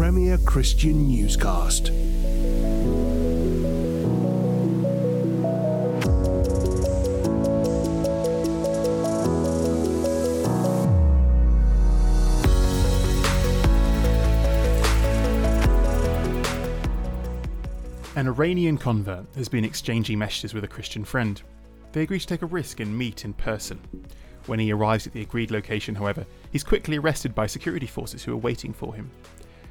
Premier Christian Newscast. An Iranian convert has been exchanging messages with a Christian friend. They agree to take a risk and meet in person. When he arrives at the agreed location, however, he's quickly arrested by security forces who are waiting for him.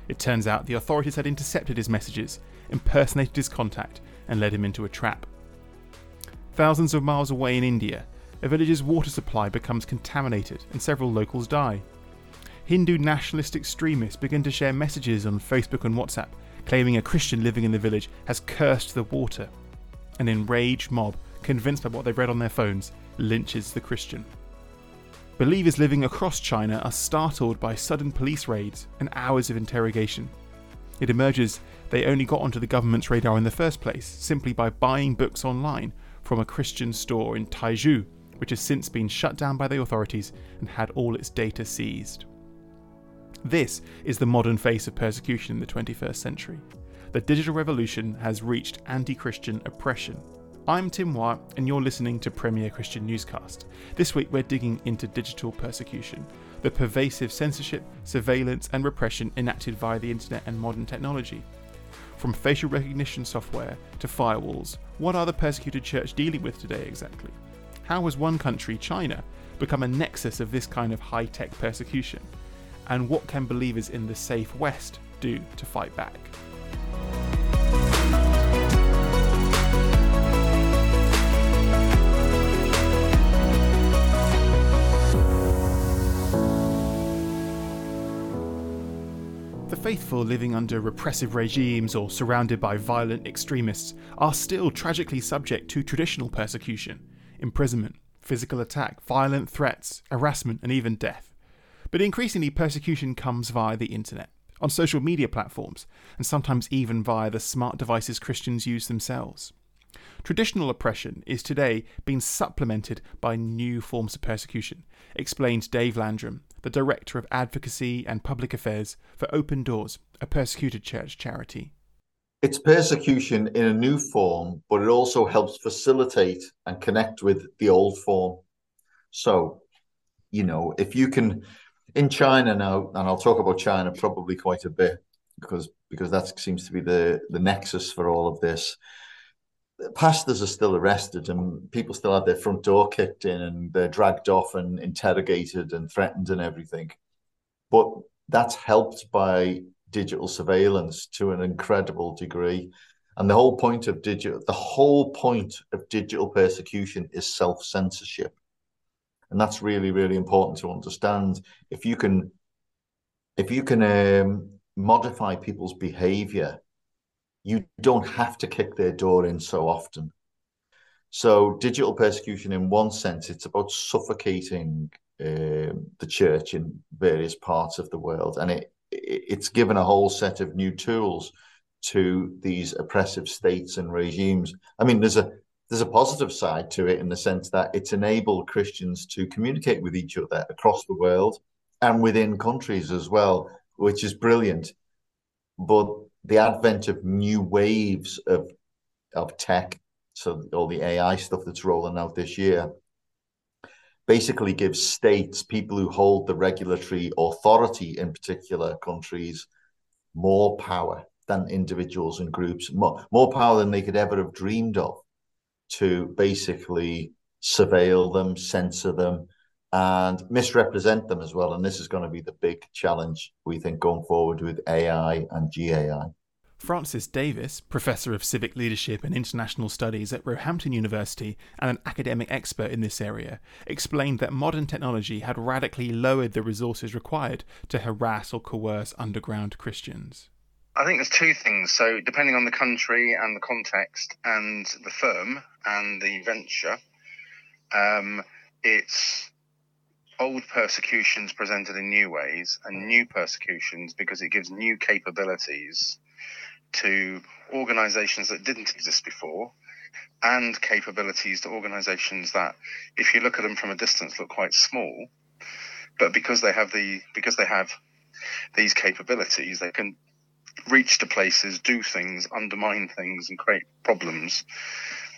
It turns out the authorities had intercepted his messages, impersonated his contact, and led him into a trap. Thousands of miles away in India, a village's water supply becomes contaminated and several locals die. Hindu nationalist extremists begin to share messages on Facebook and WhatsApp claiming a Christian living in the village has cursed the water. An enraged mob, convinced by what they've read on their phones, lynches the Christian. Believers living across China are startled by sudden police raids and hours of interrogation. It emerges they only got onto the government's radar in the first place simply by buying books online from a Christian store in Taizhou, which has since been shut down by the authorities and had all its data seized. This is the modern face of persecution in the 21st century. The digital revolution has reached anti Christian oppression. I'm Tim White, and you're listening to Premier Christian Newscast. This week, we're digging into digital persecution, the pervasive censorship, surveillance, and repression enacted via the internet and modern technology. From facial recognition software to firewalls, what are the persecuted church dealing with today exactly? How has one country, China, become a nexus of this kind of high tech persecution? and what can believers in the safe West do to fight back? Faithful living under repressive regimes or surrounded by violent extremists are still tragically subject to traditional persecution, imprisonment, physical attack, violent threats, harassment, and even death. But increasingly, persecution comes via the internet, on social media platforms, and sometimes even via the smart devices Christians use themselves. Traditional oppression is today being supplemented by new forms of persecution, explained Dave Landrum, the Director of Advocacy and Public Affairs for Open Doors, a persecuted church charity. It's persecution in a new form, but it also helps facilitate and connect with the old form. So, you know, if you can in China now, and I'll talk about China probably quite a bit because because that seems to be the the nexus for all of this. Pastors are still arrested, and people still have their front door kicked in, and they're dragged off and interrogated and threatened and everything. But that's helped by digital surveillance to an incredible degree. And the whole point of digital, the whole point of digital persecution is self censorship and that's really really important to understand if you can if you can um, modify people's behavior you don't have to kick their door in so often. So digital persecution in one sense it's about suffocating um, the church in various parts of the world. And it it's given a whole set of new tools to these oppressive states and regimes. I mean there's a there's a positive side to it in the sense that it's enabled Christians to communicate with each other across the world and within countries as well, which is brilliant. But the advent of new waves of of tech, so all the AI stuff that's rolling out this year, basically gives states, people who hold the regulatory authority in particular countries, more power than individuals and groups, more, more power than they could ever have dreamed of to basically surveil them, censor them, and misrepresent them as well. And this is going to be the big challenge we think going forward with AI and GAI. Francis Davis, Professor of Civic Leadership and International Studies at Roehampton University and an academic expert in this area, explained that modern technology had radically lowered the resources required to harass or coerce underground Christians. I think there's two things. So, depending on the country and the context and the firm and the venture, um, it's old persecutions presented in new ways and new persecutions because it gives new capabilities to organizations that didn't exist before and capabilities to organizations that if you look at them from a distance look quite small but because they have the because they have these capabilities they can reach to places, do things, undermine things, and create problems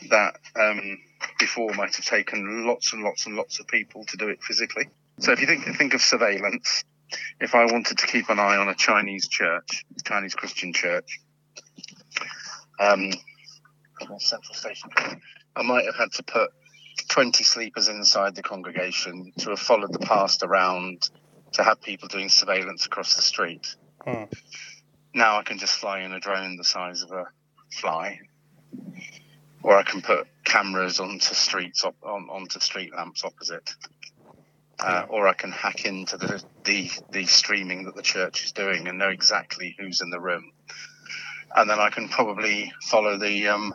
that um, before might have taken lots and lots and lots of people to do it physically. So if you think think of surveillance, if I wanted to keep an eye on a Chinese church, Chinese Christian church, um, central station, I might have had to put 20 sleepers inside the congregation to have followed the past around to have people doing surveillance across the street. Hmm. Now I can just fly in a drone the size of a fly, or I can put cameras onto streets on, onto street lamps opposite, uh, or I can hack into the, the the streaming that the church is doing and know exactly who's in the room, and then I can probably follow the um,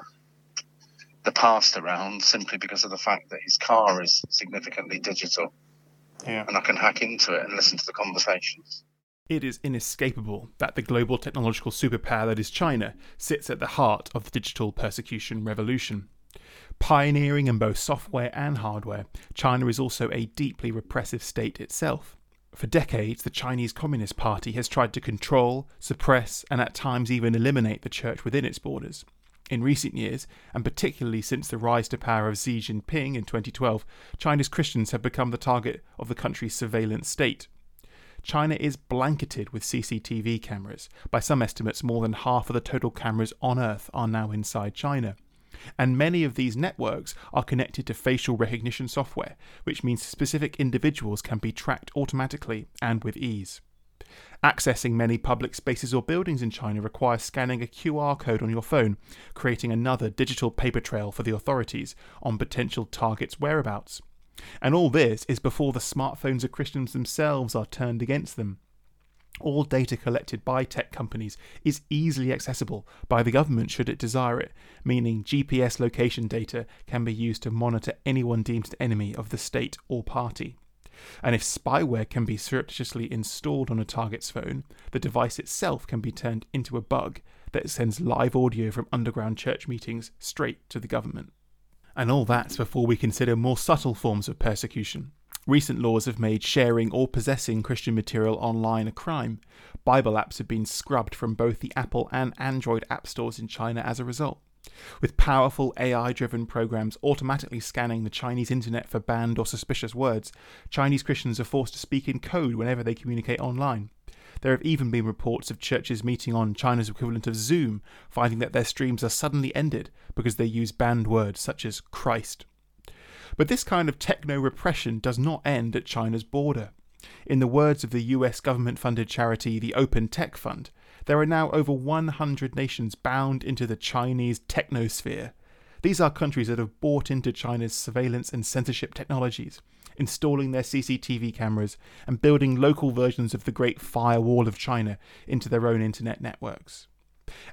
the past around simply because of the fact that his car is significantly digital. Yeah. And I can hack into it and listen to the conversations. It is inescapable that the global technological superpower that is China sits at the heart of the digital persecution revolution. Pioneering in both software and hardware, China is also a deeply repressive state itself. For decades, the Chinese Communist Party has tried to control, suppress, and at times even eliminate the church within its borders. In recent years, and particularly since the rise to power of Xi Jinping in 2012, China's Christians have become the target of the country's surveillance state. China is blanketed with CCTV cameras. By some estimates, more than half of the total cameras on Earth are now inside China. And many of these networks are connected to facial recognition software, which means specific individuals can be tracked automatically and with ease. Accessing many public spaces or buildings in China requires scanning a QR code on your phone, creating another digital paper trail for the authorities on potential targets' whereabouts. And all this is before the smartphones of Christians themselves are turned against them. All data collected by tech companies is easily accessible by the government should it desire it, meaning GPS location data can be used to monitor anyone deemed an enemy of the state or party. And if spyware can be surreptitiously installed on a target's phone, the device itself can be turned into a bug that sends live audio from underground church meetings straight to the government. And all that's before we consider more subtle forms of persecution. Recent laws have made sharing or possessing Christian material online a crime. Bible apps have been scrubbed from both the Apple and Android app stores in China as a result. With powerful AI driven programs automatically scanning the Chinese internet for banned or suspicious words, Chinese Christians are forced to speak in code whenever they communicate online. There have even been reports of churches meeting on China's equivalent of Zoom, finding that their streams are suddenly ended because they use banned words such as Christ. But this kind of techno repression does not end at China's border. In the words of the US government funded charity the Open Tech Fund, there are now over 100 nations bound into the Chinese technosphere. These are countries that have bought into China's surveillance and censorship technologies, installing their CCTV cameras and building local versions of the Great Firewall of China into their own internet networks.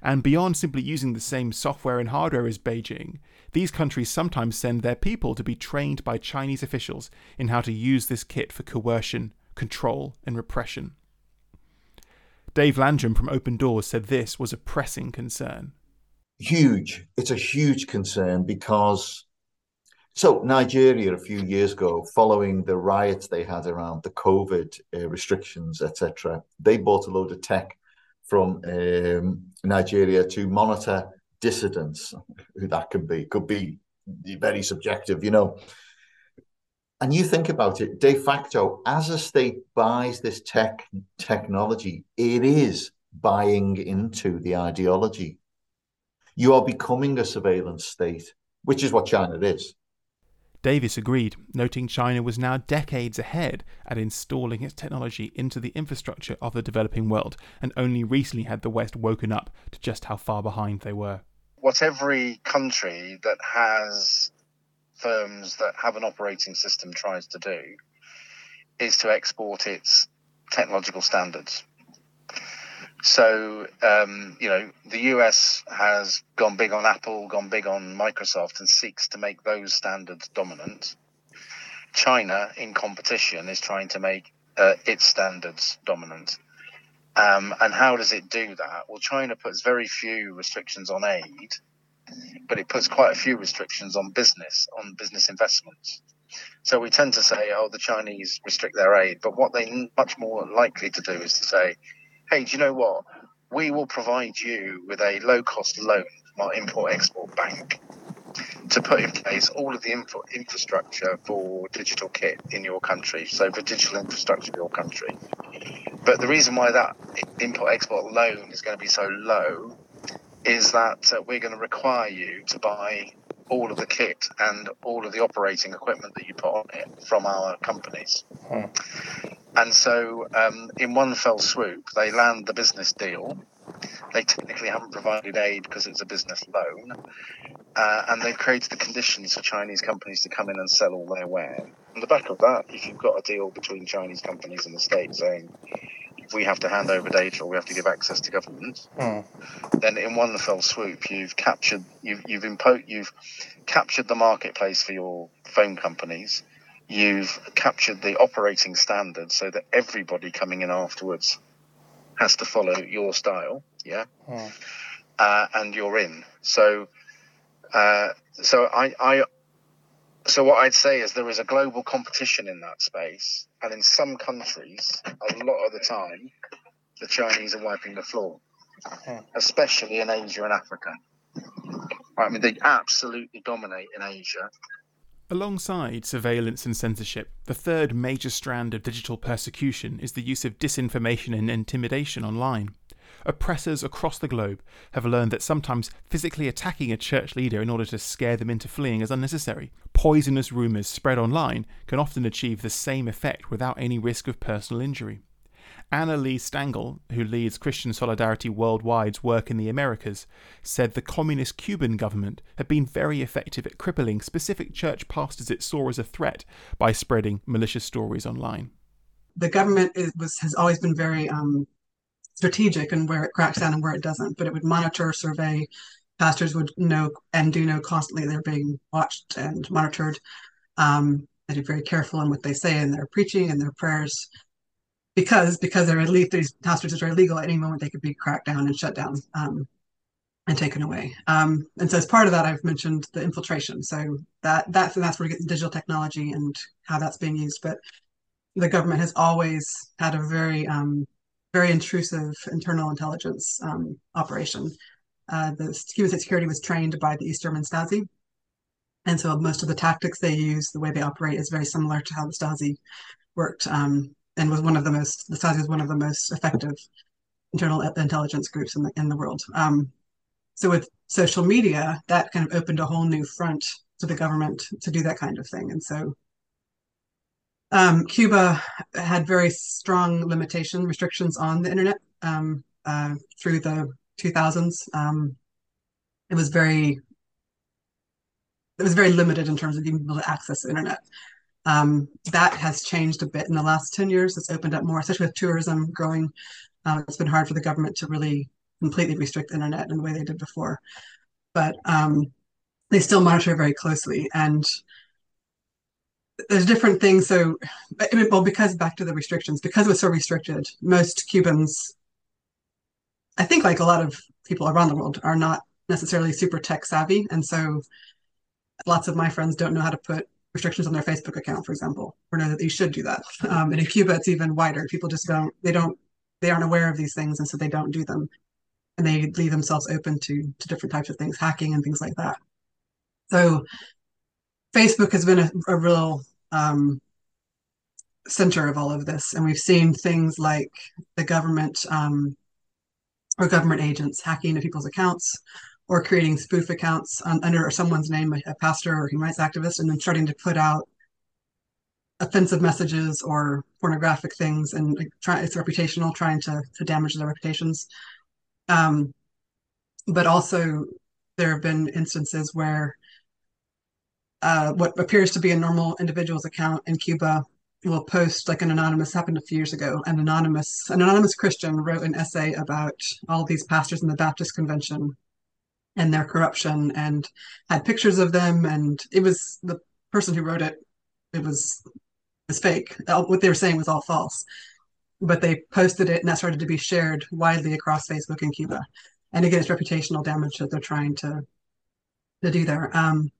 And beyond simply using the same software and hardware as Beijing, these countries sometimes send their people to be trained by Chinese officials in how to use this kit for coercion, control, and repression. Dave Landrum from Open Doors said this was a pressing concern. Huge. It's a huge concern because so Nigeria a few years ago, following the riots they had around the COVID uh, restrictions, etc., they bought a load of tech from um, Nigeria to monitor dissidents. Who that can be could be very subjective, you know and you think about it de facto as a state buys this tech technology it is buying into the ideology you are becoming a surveillance state which is what china is davis agreed noting china was now decades ahead at installing its technology into the infrastructure of the developing world and only recently had the west woken up to just how far behind they were what every country that has firms that have an operating system tries to do is to export its technological standards. So, um, you know, the US has gone big on Apple, gone big on Microsoft, and seeks to make those standards dominant. China, in competition, is trying to make uh, its standards dominant. Um, and how does it do that? Well, China puts very few restrictions on aid but it puts quite a few restrictions on business, on business investments. So we tend to say, oh, the Chinese restrict their aid, but what they're much more likely to do is to say, hey, do you know what? we will provide you with a low cost loan from our import export bank to put in place all of the info- infrastructure for digital kit in your country, so for digital infrastructure in your country. But the reason why that import export loan is going to be so low is that uh, we're going to require you to buy all of the kit and all of the operating equipment that you put on it from our companies. Hmm. And so, um, in one fell swoop, they land the business deal. They technically haven't provided aid because it's a business loan, uh, and they've created the conditions for Chinese companies to come in and sell all their ware. On the back of that, if you've got a deal between Chinese companies and the state saying we have to hand over data or we have to give access to government, mm. then in one fell swoop you've captured you've you've impo- you've captured the marketplace for your phone companies. You've captured the operating standards so that everybody coming in afterwards has to follow your style, yeah, mm. uh, and you're in. So, uh, so I, I so what I'd say is there is a global competition in that space, and in some countries, a lot of the time, the Chinese are wiping the floor, hmm. especially in Asia and Africa. I mean, they absolutely dominate in Asia. Alongside surveillance and censorship, the third major strand of digital persecution is the use of disinformation and intimidation online oppressors across the globe have learned that sometimes physically attacking a church leader in order to scare them into fleeing is unnecessary. Poisonous rumours spread online can often achieve the same effect without any risk of personal injury. Anna Lee Stangl, who leads Christian Solidarity Worldwide's work in the Americas, said the communist Cuban government had been very effective at crippling specific church pastors it saw as a threat by spreading malicious stories online. The government is, was, has always been very um, strategic and where it cracks down and where it doesn't, but it would monitor, survey. Pastors would know and do know constantly they're being watched and monitored. Um, they be very careful in what they say in their preaching and their prayers because because they're illegal, these pastors are illegal at any moment they could be cracked down and shut down um, and taken away. Um, and so as part of that, I've mentioned the infiltration. So that that's that's where we get the digital technology and how that's being used. But the government has always had a very um, very intrusive internal intelligence um, operation. Uh, the Cuban Security was trained by the East German Stasi. And so most of the tactics they use, the way they operate, is very similar to how the Stasi worked um, and was one of the most, the Stasi was one of the most effective internal intelligence groups in the, in the world. Um, so with social media, that kind of opened a whole new front to the government to do that kind of thing. And so um, Cuba had very strong limitation restrictions on the internet um, uh, through the 2000s. Um, it was very it was very limited in terms of being able to access the internet. Um, that has changed a bit in the last 10 years. It's opened up more, especially with tourism growing. Uh, it's been hard for the government to really completely restrict the internet in the way they did before. But um, they still monitor very closely. And there's different things. So, well, because back to the restrictions, because was so restricted, most Cubans, I think, like a lot of people around the world, are not necessarily super tech savvy, and so lots of my friends don't know how to put restrictions on their Facebook account, for example, or know that you should do that. Um, and in Cuba, it's even wider. People just don't, they don't, they aren't aware of these things, and so they don't do them, and they leave themselves open to to different types of things, hacking and things like that. So Facebook has been a, a real um, center of all of this, and we've seen things like the government um, or government agents hacking into people's accounts or creating spoof accounts on, under someone's name, a pastor or human rights activist, and then starting to put out offensive messages or pornographic things, and try, it's reputational, trying to to damage their reputations. Um, but also, there have been instances where uh, what appears to be a normal individual's account in Cuba will post like an anonymous happened a few years ago. An anonymous an anonymous Christian wrote an essay about all these pastors in the Baptist convention and their corruption and had pictures of them. And it was the person who wrote it it was was fake. What they were saying was all false. But they posted it and that started to be shared widely across facebook in cuba. And again it's reputational damage that they're trying to to do there. Um,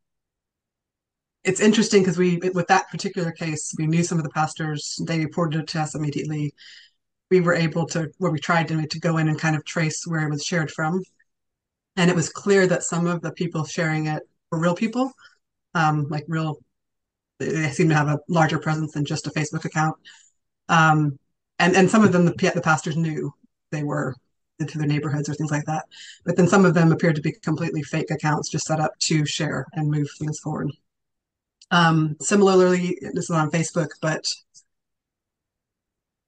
it's interesting because we with that particular case we knew some of the pastors they reported it to us immediately we were able to, where we tried to, to go in and kind of trace where it was shared from. And it was clear that some of the people sharing it were real people, um, like real, they seem to have a larger presence than just a Facebook account. Um, and, and some of them, the, the pastors knew they were into their neighborhoods or things like that. But then some of them appeared to be completely fake accounts just set up to share and move things forward. Um, similarly, this is on Facebook, but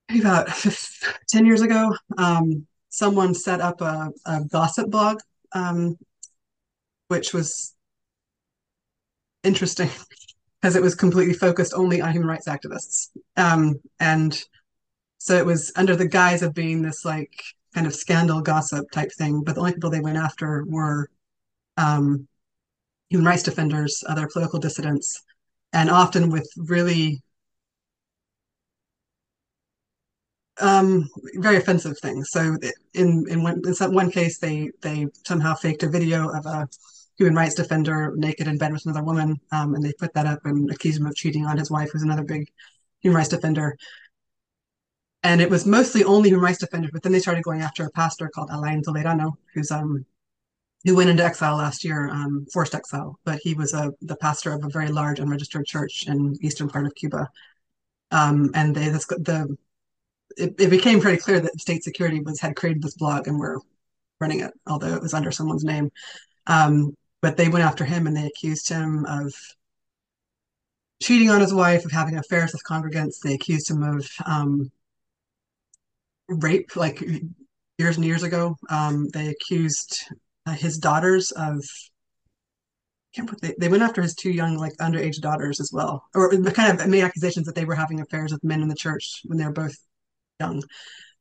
about 10 years ago, um, someone set up a, a gossip blog, um, which was interesting because it was completely focused only on human rights activists. Um, and so it was under the guise of being this like kind of scandal gossip type thing, but the only people they went after were um, human rights defenders, other political dissidents, and often with really um, very offensive things. So in in one in some, one case, they they somehow faked a video of a human rights defender naked in bed with another woman, um, and they put that up and accused him of cheating on his wife, who's another big human rights defender. And it was mostly only human rights defenders, but then they started going after a pastor called Alain Toledano, who's um who went into exile last year, um, forced exile, but he was a the pastor of a very large unregistered church in eastern part of Cuba. Um, and they this, the it, it, became pretty clear that state security was had created this blog and were running it, although it was under someone's name. Um, but they went after him and they accused him of cheating on his wife, of having affairs with congregants. They accused him of um, rape, like years and years ago. Um, they accused uh, his daughters of they, they went after his two young like underage daughters as well. Or kind of made accusations that they were having affairs with men in the church when they were both young.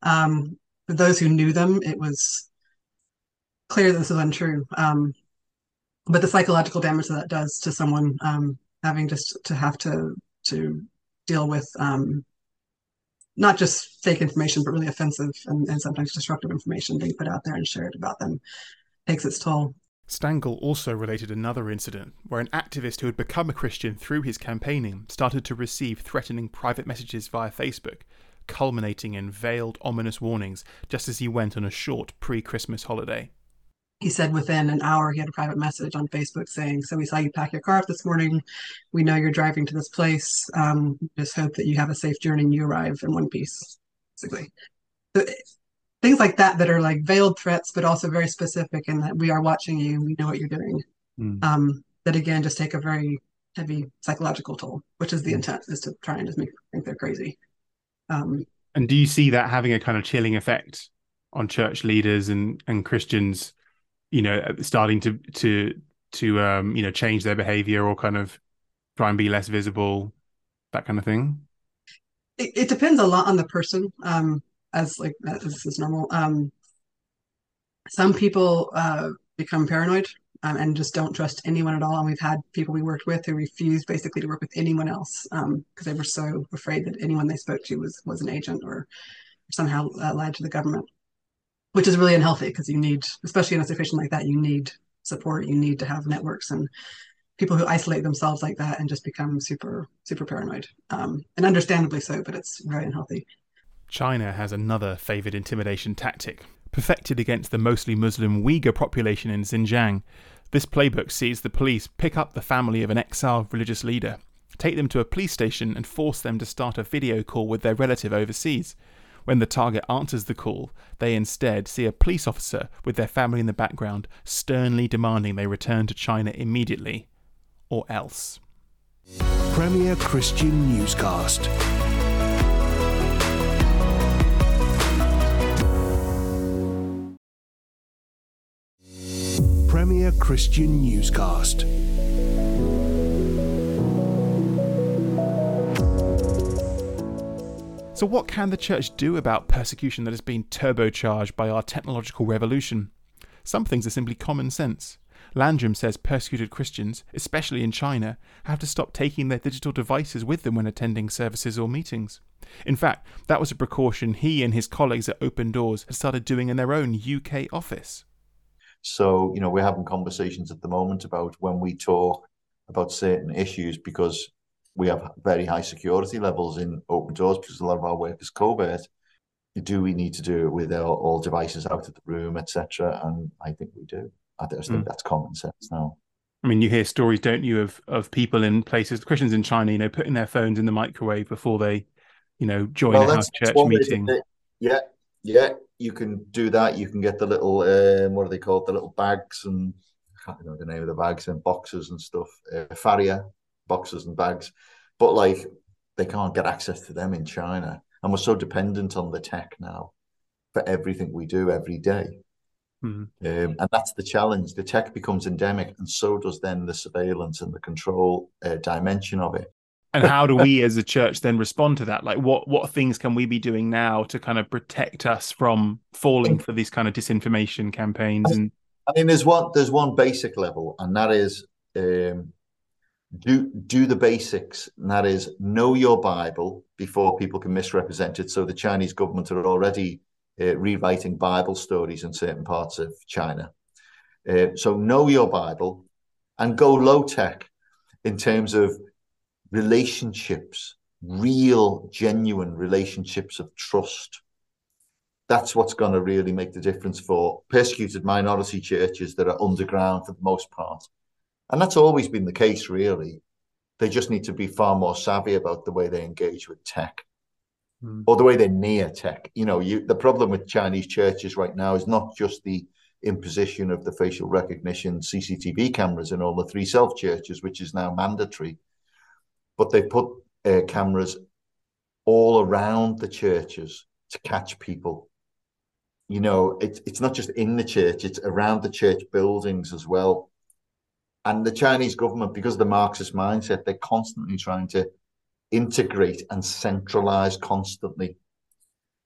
Um, for those who knew them it was clear that this was untrue. Um, but the psychological damage that, that does to someone um, having just to have to to deal with um, not just fake information but really offensive and, and sometimes destructive information being put out there and shared about them takes its toll. Stangl also related another incident where an activist who had become a Christian through his campaigning started to receive threatening private messages via Facebook, culminating in veiled, ominous warnings just as he went on a short pre Christmas holiday. He said within an hour he had a private message on Facebook saying, So we saw you pack your car up this morning. We know you're driving to this place. Um, just hope that you have a safe journey and you arrive in one piece, basically things like that that are like veiled threats, but also very specific in that we are watching you, we know what you're doing. Mm. Um, that again just take a very heavy psychological toll, which is the hmm. intent, is to try and just make think they're crazy. Um, and do you see that having a kind of chilling effect on church leaders and and Christians? You know, starting to to to um, you know change their behavior or kind of try and be less visible, that kind of thing. It, it depends a lot on the person. Um, as like this is normal. Um, some people uh, become paranoid um, and just don't trust anyone at all. And we've had people we worked with who refused basically to work with anyone else because um, they were so afraid that anyone they spoke to was was an agent or somehow uh, lied to the government, which is really unhealthy because you need, especially in a situation like that, you need support. You need to have networks and people who isolate themselves like that and just become super super paranoid um, and understandably so but it's very unhealthy China has another favoured intimidation tactic. Perfected against the mostly Muslim Uyghur population in Xinjiang, this playbook sees the police pick up the family of an exiled religious leader, take them to a police station, and force them to start a video call with their relative overseas. When the target answers the call, they instead see a police officer with their family in the background, sternly demanding they return to China immediately, or else. Premier Christian Newscast. Premier Christian Newscast. So, what can the church do about persecution that has been turbocharged by our technological revolution? Some things are simply common sense. Landrum says persecuted Christians, especially in China, have to stop taking their digital devices with them when attending services or meetings. In fact, that was a precaution he and his colleagues at Open Doors had started doing in their own UK office. So, you know, we're having conversations at the moment about when we talk about certain issues because we have very high security levels in open doors because a lot of our work is covert. do we need to do it with all, all devices out of the room, etc.? And I think we do. I just think mm. that's common sense now. I mean, you hear stories, don't you, of of people in places, Christians in China, you know, putting their phones in the microwave before they, you know, join well, a house church meeting. Yeah, yeah, you can do that. You can get the little, um, what are they called? The little bags and I can't remember the name of the bags and boxes and stuff. Uh, Faraday boxes and bags, but like they can't get access to them in China, and we're so dependent on the tech now for everything we do every day. Mm-hmm. Um, and that's the challenge. The tech becomes endemic, and so does then the surveillance and the control uh, dimension of it. And how do we as a church then respond to that? Like, what what things can we be doing now to kind of protect us from falling for these kind of disinformation campaigns? And I mean, there's one there's one basic level, and that is um, do do the basics, and that is know your Bible before people can misrepresent it. So the Chinese government are already uh, rewriting Bible stories in certain parts of China. Uh, so know your Bible and go low tech in terms of relationships, real, genuine relationships of trust. That's what's going to really make the difference for persecuted minority churches that are underground for the most part. And that's always been the case, really. They just need to be far more savvy about the way they engage with tech mm. or the way they're near tech. You know, you, the problem with Chinese churches right now is not just the imposition of the facial recognition CCTV cameras in all the three self churches, which is now mandatory, but they put uh, cameras all around the churches to catch people. You know, it, it's not just in the church, it's around the church buildings as well. And the Chinese government, because of the Marxist mindset, they're constantly trying to integrate and centralize constantly.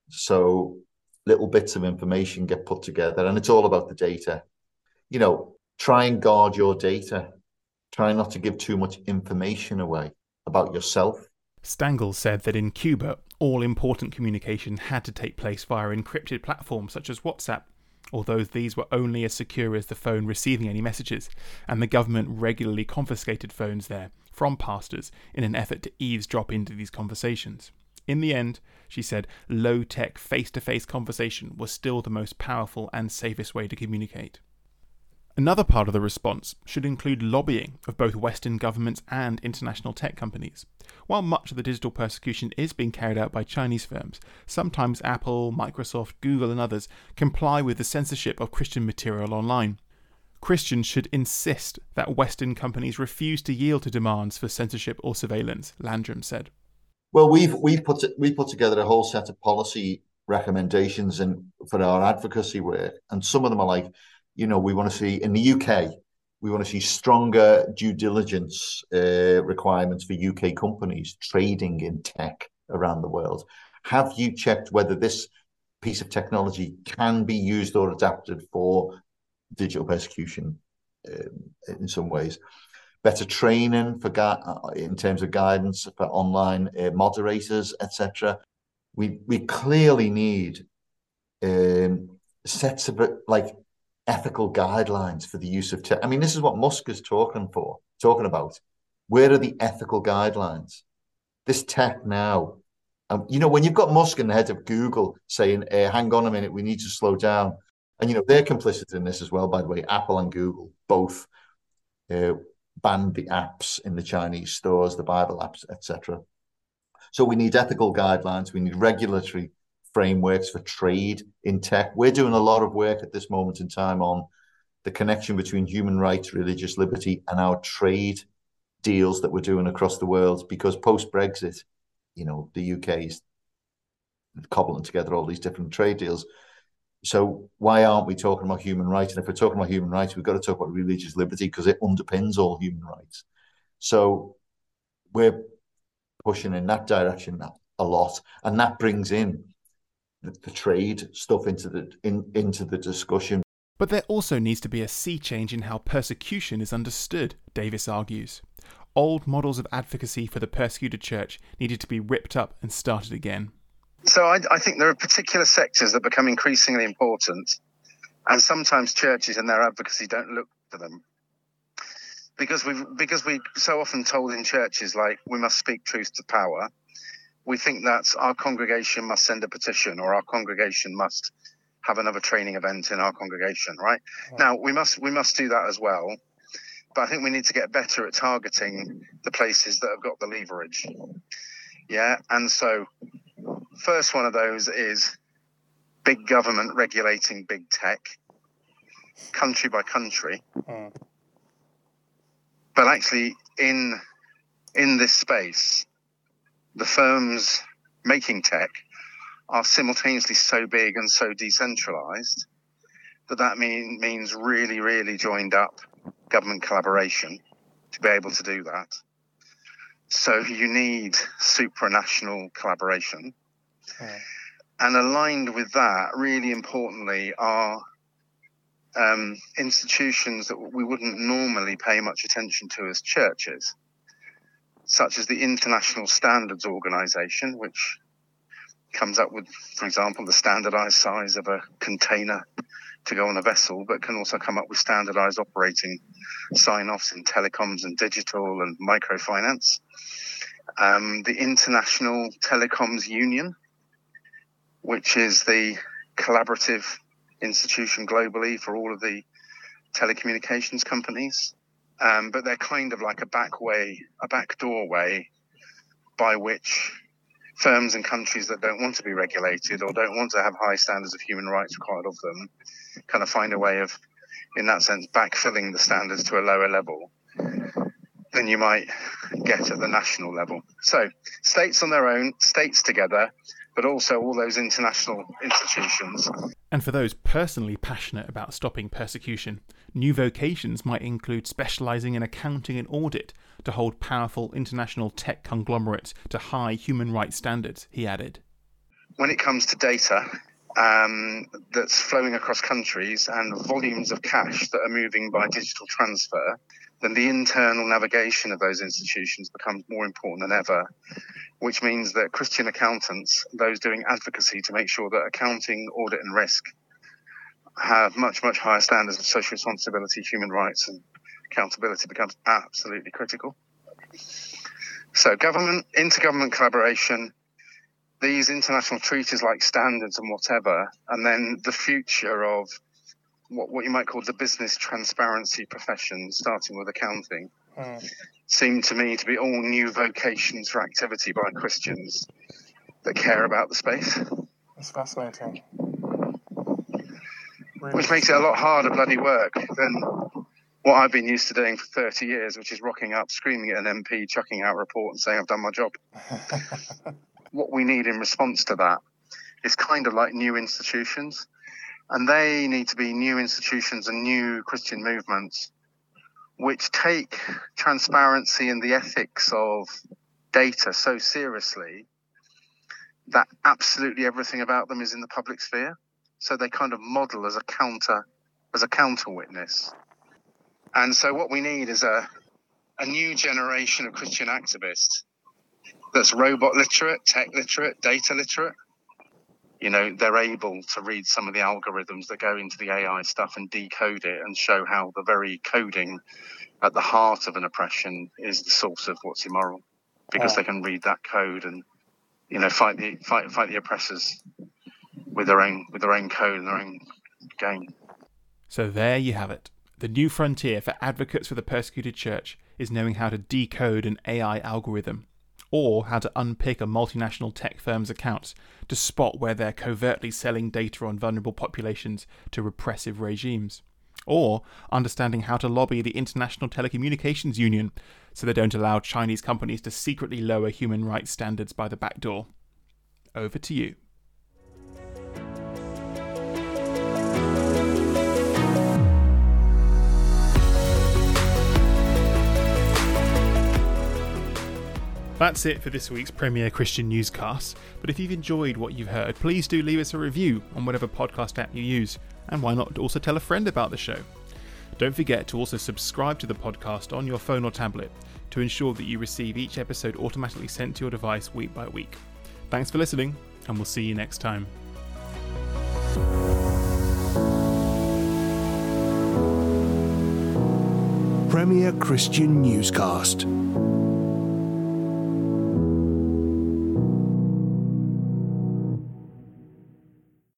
So little bits of information get put together, and it's all about the data. You know, try and guard your data. Try not to give too much information away about yourself. Stangl said that in Cuba, all important communication had to take place via encrypted platforms such as WhatsApp, although these were only as secure as the phone receiving any messages, and the government regularly confiscated phones there from pastors in an effort to eavesdrop into these conversations. In the end, she said, low tech face to face conversation was still the most powerful and safest way to communicate. Another part of the response should include lobbying of both Western governments and international tech companies. While much of the digital persecution is being carried out by Chinese firms, sometimes Apple, Microsoft, Google, and others comply with the censorship of Christian material online. Christians should insist that Western companies refuse to yield to demands for censorship or surveillance, Landrum said. Well, we've we've put we've put together a whole set of policy recommendations and for our advocacy work, and some of them are like, you know, we want to see in the UK, we want to see stronger due diligence uh, requirements for UK companies trading in tech around the world. Have you checked whether this piece of technology can be used or adapted for digital persecution um, in some ways. Better training for gu- in terms of guidance for online uh, moderators, etc. We we clearly need um, sets of like ethical guidelines for the use of tech. I mean, this is what Musk is talking for, talking about. Where are the ethical guidelines? This tech now, um, you know, when you've got Musk in the head of Google saying, "Hang on a minute, we need to slow down," and you know they're complicit in this as well. By the way, Apple and Google both uh, banned the apps in the Chinese stores, the Bible apps, etc. So we need ethical guidelines. We need regulatory frameworks for trade in tech. We're doing a lot of work at this moment in time on the connection between human rights, religious liberty, and our trade deals that we're doing across the world. Because post Brexit, you know, the UK is cobbling together all these different trade deals. So why aren't we talking about human rights? And if we're talking about human rights, we've got to talk about religious liberty because it underpins all human rights. So we're pushing in that direction a lot, and that brings in the, the trade stuff into the in, into the discussion. But there also needs to be a sea change in how persecution is understood, Davis argues. Old models of advocacy for the persecuted church needed to be ripped up and started again. So I, I think there are particular sectors that become increasingly important, and sometimes churches and their advocacy don't look for them because we because we so often told in churches like we must speak truth to power. We think that our congregation must send a petition or our congregation must have another training event in our congregation, right? right? Now we must we must do that as well. But I think we need to get better at targeting the places that have got the leverage. Yeah, and so first one of those is big government regulating big tech, country by country. Mm. But actually, in in this space, the firms making tech are simultaneously so big and so decentralized that that mean, means really, really joined up government collaboration to be able to do that. So you need supranational collaboration. And aligned with that, really importantly, are um, institutions that we wouldn't normally pay much attention to as churches, such as the International Standards Organization, which comes up with, for example, the standardized size of a container to go on a vessel, but can also come up with standardized operating sign offs in telecoms and digital and microfinance. Um, the International Telecoms Union, which is the collaborative institution globally for all of the telecommunications companies. Um, but they're kind of like a back way, a back doorway by which firms and countries that don't want to be regulated or don't want to have high standards of human rights required of them kind of find a way of, in that sense, backfilling the standards to a lower level than you might get at the national level. So, states on their own, states together, but also all those international institutions. And for those personally passionate about stopping persecution, new vocations might include specialising in accounting and audit to hold powerful international tech conglomerates to high human rights standards, he added. When it comes to data, um, that's flowing across countries and volumes of cash that are moving by digital transfer, then the internal navigation of those institutions becomes more important than ever, which means that Christian accountants, those doing advocacy to make sure that accounting, audit, and risk have much, much higher standards of social responsibility, human rights, and accountability becomes absolutely critical. So, government, intergovernment collaboration, these international treaties like standards and whatever, and then the future of what, what you might call the business transparency profession, starting with accounting, mm. seem to me to be all new vocations for activity by Christians that care about the space. That's fascinating. Really Which makes it a lot harder bloody work than what I've been used to doing for 30 years, which is rocking up, screaming at an MP, chucking out a report and saying I've done my job. what we need in response to that is kind of like new institutions. And they need to be new institutions and new Christian movements which take transparency and the ethics of data so seriously that absolutely everything about them is in the public sphere. So they kind of model as a counter as a counter witness. And so what we need is a a new generation of Christian activists that's robot literate, tech literate, data literate. You know, they're able to read some of the algorithms that go into the AI stuff and decode it and show how the very coding at the heart of an oppression is the source of what's immoral, because they can read that code and you know fight the fight fight the oppressors with their own with their own code and their own game. So there you have it. The new frontier for advocates for the persecuted church is knowing how to decode an AI algorithm or how to unpick a multinational tech firm's accounts to spot where they're covertly selling data on vulnerable populations to repressive regimes, or understanding how to lobby the International Telecommunications Union so they don't allow Chinese companies to secretly lower human rights standards by the back door. Over to you. That's it for this week's Premier Christian Newscast. But if you've enjoyed what you've heard, please do leave us a review on whatever podcast app you use, and why not also tell a friend about the show? Don't forget to also subscribe to the podcast on your phone or tablet to ensure that you receive each episode automatically sent to your device week by week. Thanks for listening, and we'll see you next time. Premier Christian Newscast.